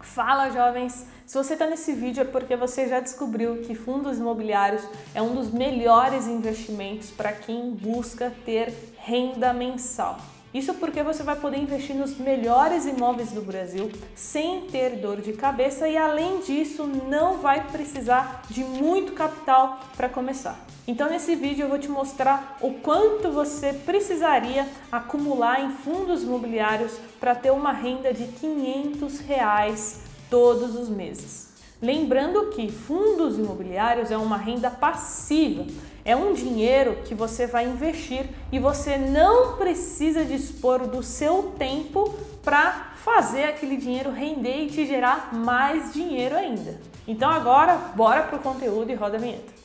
Fala jovens! Se você está nesse vídeo é porque você já descobriu que fundos imobiliários é um dos melhores investimentos para quem busca ter renda mensal. Isso porque você vai poder investir nos melhores imóveis do Brasil sem ter dor de cabeça e, além disso, não vai precisar de muito capital para começar. Então, nesse vídeo, eu vou te mostrar o quanto você precisaria acumular em fundos imobiliários para ter uma renda de 500 reais todos os meses. Lembrando que fundos imobiliários é uma renda passiva, é um dinheiro que você vai investir e você não precisa dispor do seu tempo para fazer aquele dinheiro render e te gerar mais dinheiro ainda. Então agora, bora pro conteúdo e roda a vinheta.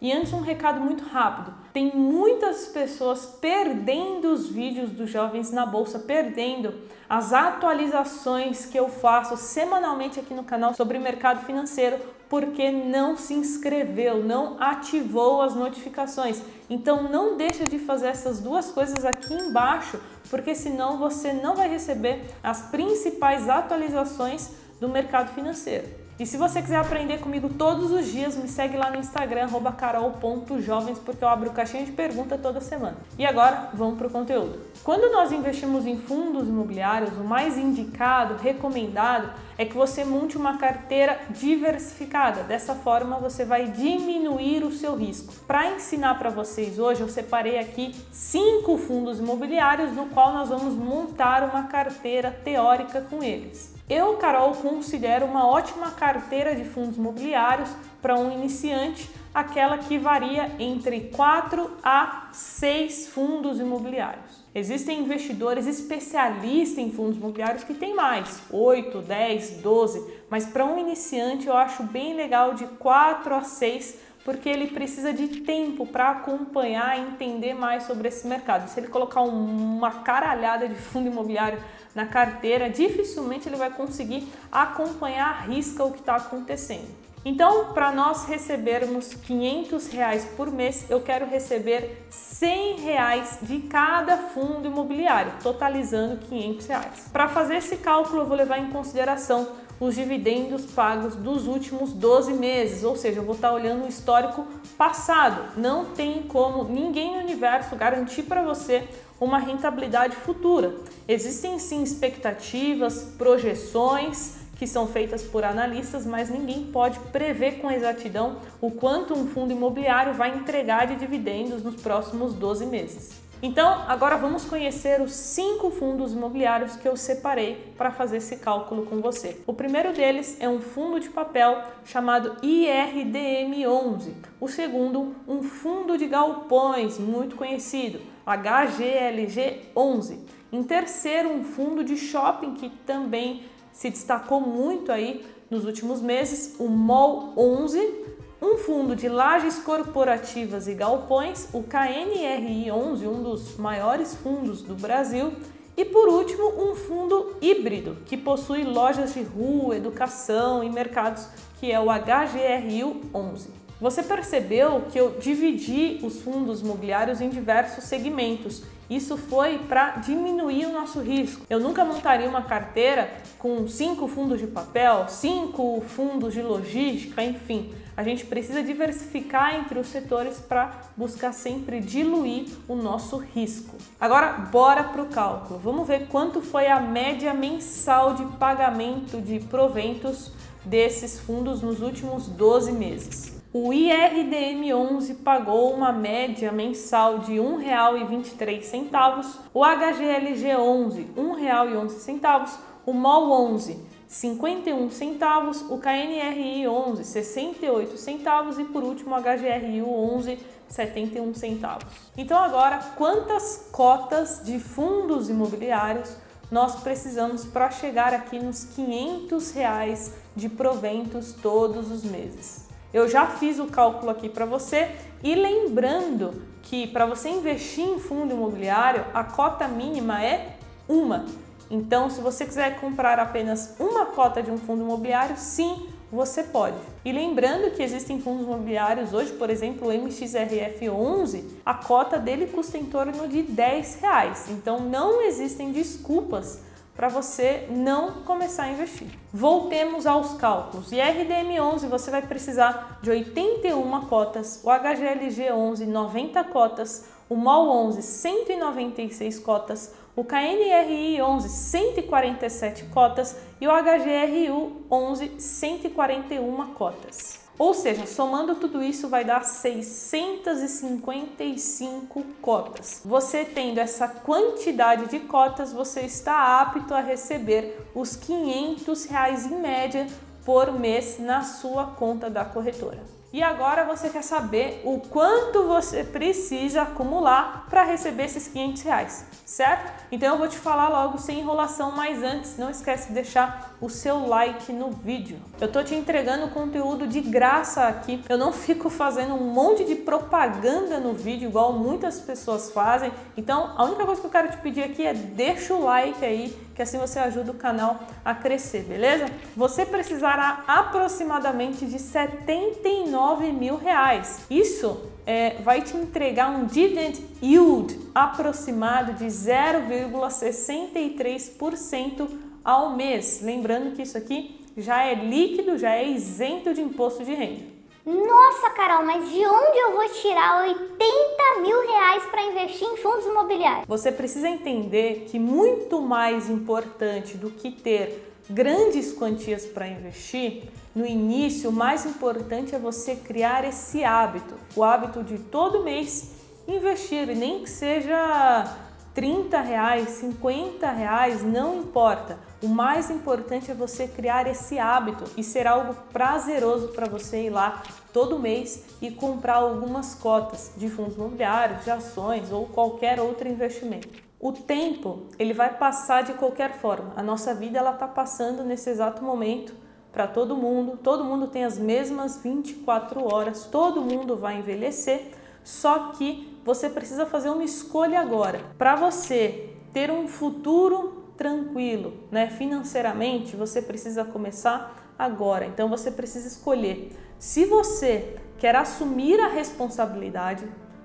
E antes um recado muito rápido. Tem muitas pessoas perdendo os vídeos dos jovens na bolsa, perdendo as atualizações que eu faço semanalmente aqui no canal sobre mercado financeiro porque não se inscreveu, não ativou as notificações. Então não deixa de fazer essas duas coisas aqui embaixo, porque senão você não vai receber as principais atualizações do mercado financeiro. E se você quiser aprender comigo todos os dias, me segue lá no Instagram, carol.jovens, porque eu abro caixinha de pergunta toda semana. E agora, vamos para o conteúdo. Quando nós investimos em fundos imobiliários, o mais indicado, recomendado, é que você monte uma carteira diversificada. Dessa forma, você vai diminuir o seu risco. Para ensinar para vocês hoje, eu separei aqui cinco fundos imobiliários, no qual nós vamos montar uma carteira teórica com eles. Eu, Carol, considero uma ótima carteira de fundos imobiliários para um iniciante, aquela que varia entre 4 a 6 fundos imobiliários. Existem investidores especialistas em fundos imobiliários que têm mais, 8, 10, 12, mas para um iniciante eu acho bem legal de 4 a 6 porque ele precisa de tempo para acompanhar e entender mais sobre esse mercado. Se ele colocar uma caralhada de fundo imobiliário na carteira, dificilmente ele vai conseguir acompanhar a risca o que está acontecendo. Então, para nós recebermos 500 reais por mês, eu quero receber 100 reais de cada fundo imobiliário, totalizando 500 reais. Para fazer esse cálculo, eu vou levar em consideração os dividendos pagos dos últimos 12 meses, ou seja, eu vou estar olhando o histórico passado. Não tem como ninguém no universo garantir para você uma rentabilidade futura. Existem sim expectativas, projeções que são feitas por analistas, mas ninguém pode prever com exatidão o quanto um fundo imobiliário vai entregar de dividendos nos próximos 12 meses. Então, agora vamos conhecer os cinco fundos imobiliários que eu separei para fazer esse cálculo com você. O primeiro deles é um fundo de papel chamado IRDM11. O segundo, um fundo de galpões muito conhecido, HGLG11. Em terceiro, um fundo de shopping que também se destacou muito aí nos últimos meses, o MOL 11 um fundo de lajes corporativas e galpões, o KNRI 11, um dos maiores fundos do Brasil, e por último, um fundo híbrido que possui lojas de rua, educação e mercados, que é o HGRU 11. Você percebeu que eu dividi os fundos imobiliários em diversos segmentos. Isso foi para diminuir o nosso risco. Eu nunca montaria uma carteira com cinco fundos de papel, cinco fundos de logística, enfim. A gente precisa diversificar entre os setores para buscar sempre diluir o nosso risco. Agora, bora para o cálculo. Vamos ver quanto foi a média mensal de pagamento de proventos desses fundos nos últimos 12 meses. O IRDM11 pagou uma média mensal de R$ 1,23, o HGLG11 R$ 1,11, o MOL11 51 centavos, o KNRI 11 68 centavos e por último o HGRU 11 71 centavos. Então agora, quantas cotas de fundos imobiliários nós precisamos para chegar aqui nos 500 reais de proventos todos os meses? Eu já fiz o cálculo aqui para você e lembrando que para você investir em fundo imobiliário, a cota mínima é uma. Então, se você quiser comprar apenas uma cota de um fundo imobiliário, sim, você pode. E lembrando que existem fundos imobiliários hoje, por exemplo, o MXRF11, a cota dele custa em torno de 10 reais. Então não existem desculpas para você não começar a investir. Voltemos aos cálculos. E RDM11 você vai precisar de 81 cotas, o HGLG11 90 cotas, o MOL 11 196 cotas, o KNRI 11 147 cotas e o HGRU 11 141 cotas. Ou seja, somando tudo isso vai dar 655 cotas. Você tendo essa quantidade de cotas, você está apto a receber os 500 reais em média por mês na sua conta da corretora. E agora você quer saber o quanto você precisa acumular para receber esses 500 reais, certo? Então eu vou te falar logo sem enrolação, mas antes não esquece de deixar o seu like no vídeo. Eu tô te entregando conteúdo de graça aqui. Eu não fico fazendo um monte de propaganda no vídeo igual muitas pessoas fazem. Então a única coisa que eu quero te pedir aqui é deixa o like aí, que assim você ajuda o canal a crescer, beleza? Você precisará aproximadamente de 79 mil reais. Isso é, vai te entregar um dividend yield aproximado de 0,63% ao mês. Lembrando que isso aqui já é líquido, já é isento de imposto de renda. Nossa, Carol, mas de onde eu vou tirar 80 mil reais para investir em fundos imobiliários? Você precisa entender que muito mais importante do que ter grandes quantias para investir, no início o mais importante é você criar esse hábito, o hábito de todo mês investir, nem que seja 30 reais, 50 reais, não importa. O mais importante é você criar esse hábito e ser algo prazeroso para você ir lá todo mês e comprar algumas cotas de fundos imobiliários, de ações ou qualquer outro investimento. O tempo, ele vai passar de qualquer forma. A nossa vida ela está passando nesse exato momento para todo mundo. Todo mundo tem as mesmas 24 horas. Todo mundo vai envelhecer. Só que você precisa fazer uma escolha agora. Para você ter um futuro tranquilo, né, financeiramente, você precisa começar agora. Então você precisa escolher se você quer assumir a responsabilidade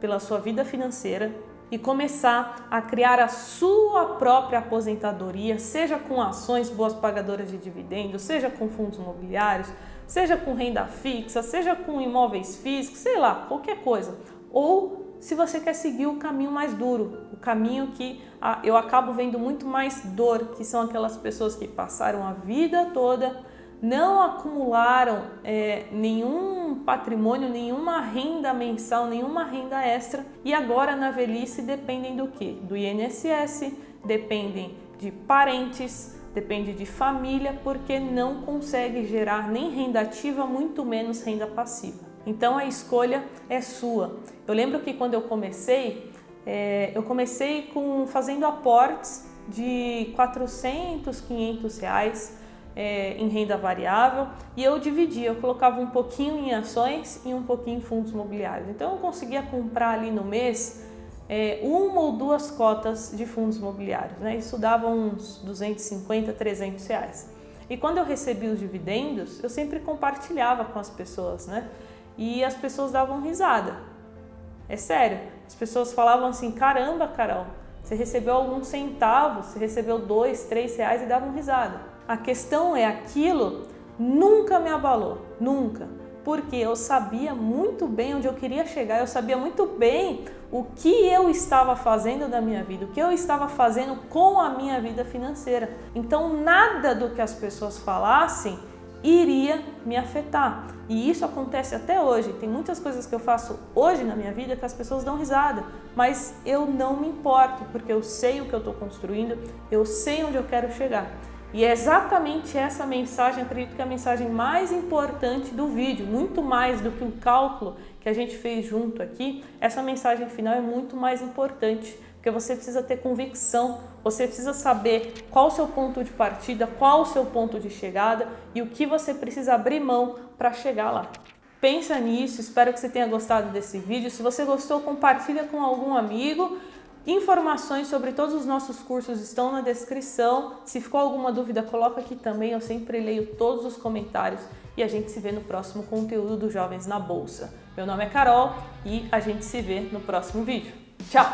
pela sua vida financeira, e começar a criar a sua própria aposentadoria, seja com ações boas pagadoras de dividendos, seja com fundos imobiliários, seja com renda fixa, seja com imóveis físicos, sei lá, qualquer coisa. Ou se você quer seguir o caminho mais duro, o caminho que eu acabo vendo muito mais dor, que são aquelas pessoas que passaram a vida toda não acumularam é, nenhum patrimônio, nenhuma renda mensal, nenhuma renda extra e agora na velhice dependem do que? Do INSS, dependem de parentes, depende de família, porque não consegue gerar nem renda ativa, muito menos renda passiva. Então a escolha é sua. Eu lembro que quando eu comecei, é, eu comecei com fazendo aportes de 400, 500 reais é, em renda variável e eu dividia, eu colocava um pouquinho em ações e um pouquinho em fundos imobiliários. Então eu conseguia comprar ali no mês é, uma ou duas cotas de fundos imobiliários, né? Isso dava uns 250, 300 reais. E quando eu recebia os dividendos, eu sempre compartilhava com as pessoas, né? E as pessoas davam risada. É sério. As pessoas falavam assim: caramba, Carol, você recebeu alguns centavos, você recebeu dois, três reais e davam risada. A questão é aquilo nunca me abalou, nunca. Porque eu sabia muito bem onde eu queria chegar, eu sabia muito bem o que eu estava fazendo da minha vida, o que eu estava fazendo com a minha vida financeira. Então, nada do que as pessoas falassem iria me afetar. E isso acontece até hoje. Tem muitas coisas que eu faço hoje na minha vida que as pessoas dão risada, mas eu não me importo, porque eu sei o que eu estou construindo, eu sei onde eu quero chegar. E é exatamente essa mensagem, acredito que é a mensagem mais importante do vídeo, muito mais do que o cálculo que a gente fez junto aqui. Essa mensagem final é muito mais importante, porque você precisa ter convicção, você precisa saber qual o seu ponto de partida, qual o seu ponto de chegada e o que você precisa abrir mão para chegar lá. Pensa nisso, espero que você tenha gostado desse vídeo. Se você gostou, compartilha com algum amigo Informações sobre todos os nossos cursos estão na descrição. Se ficou alguma dúvida, coloca aqui também. Eu sempre leio todos os comentários e a gente se vê no próximo conteúdo do Jovens na Bolsa. Meu nome é Carol e a gente se vê no próximo vídeo. Tchau!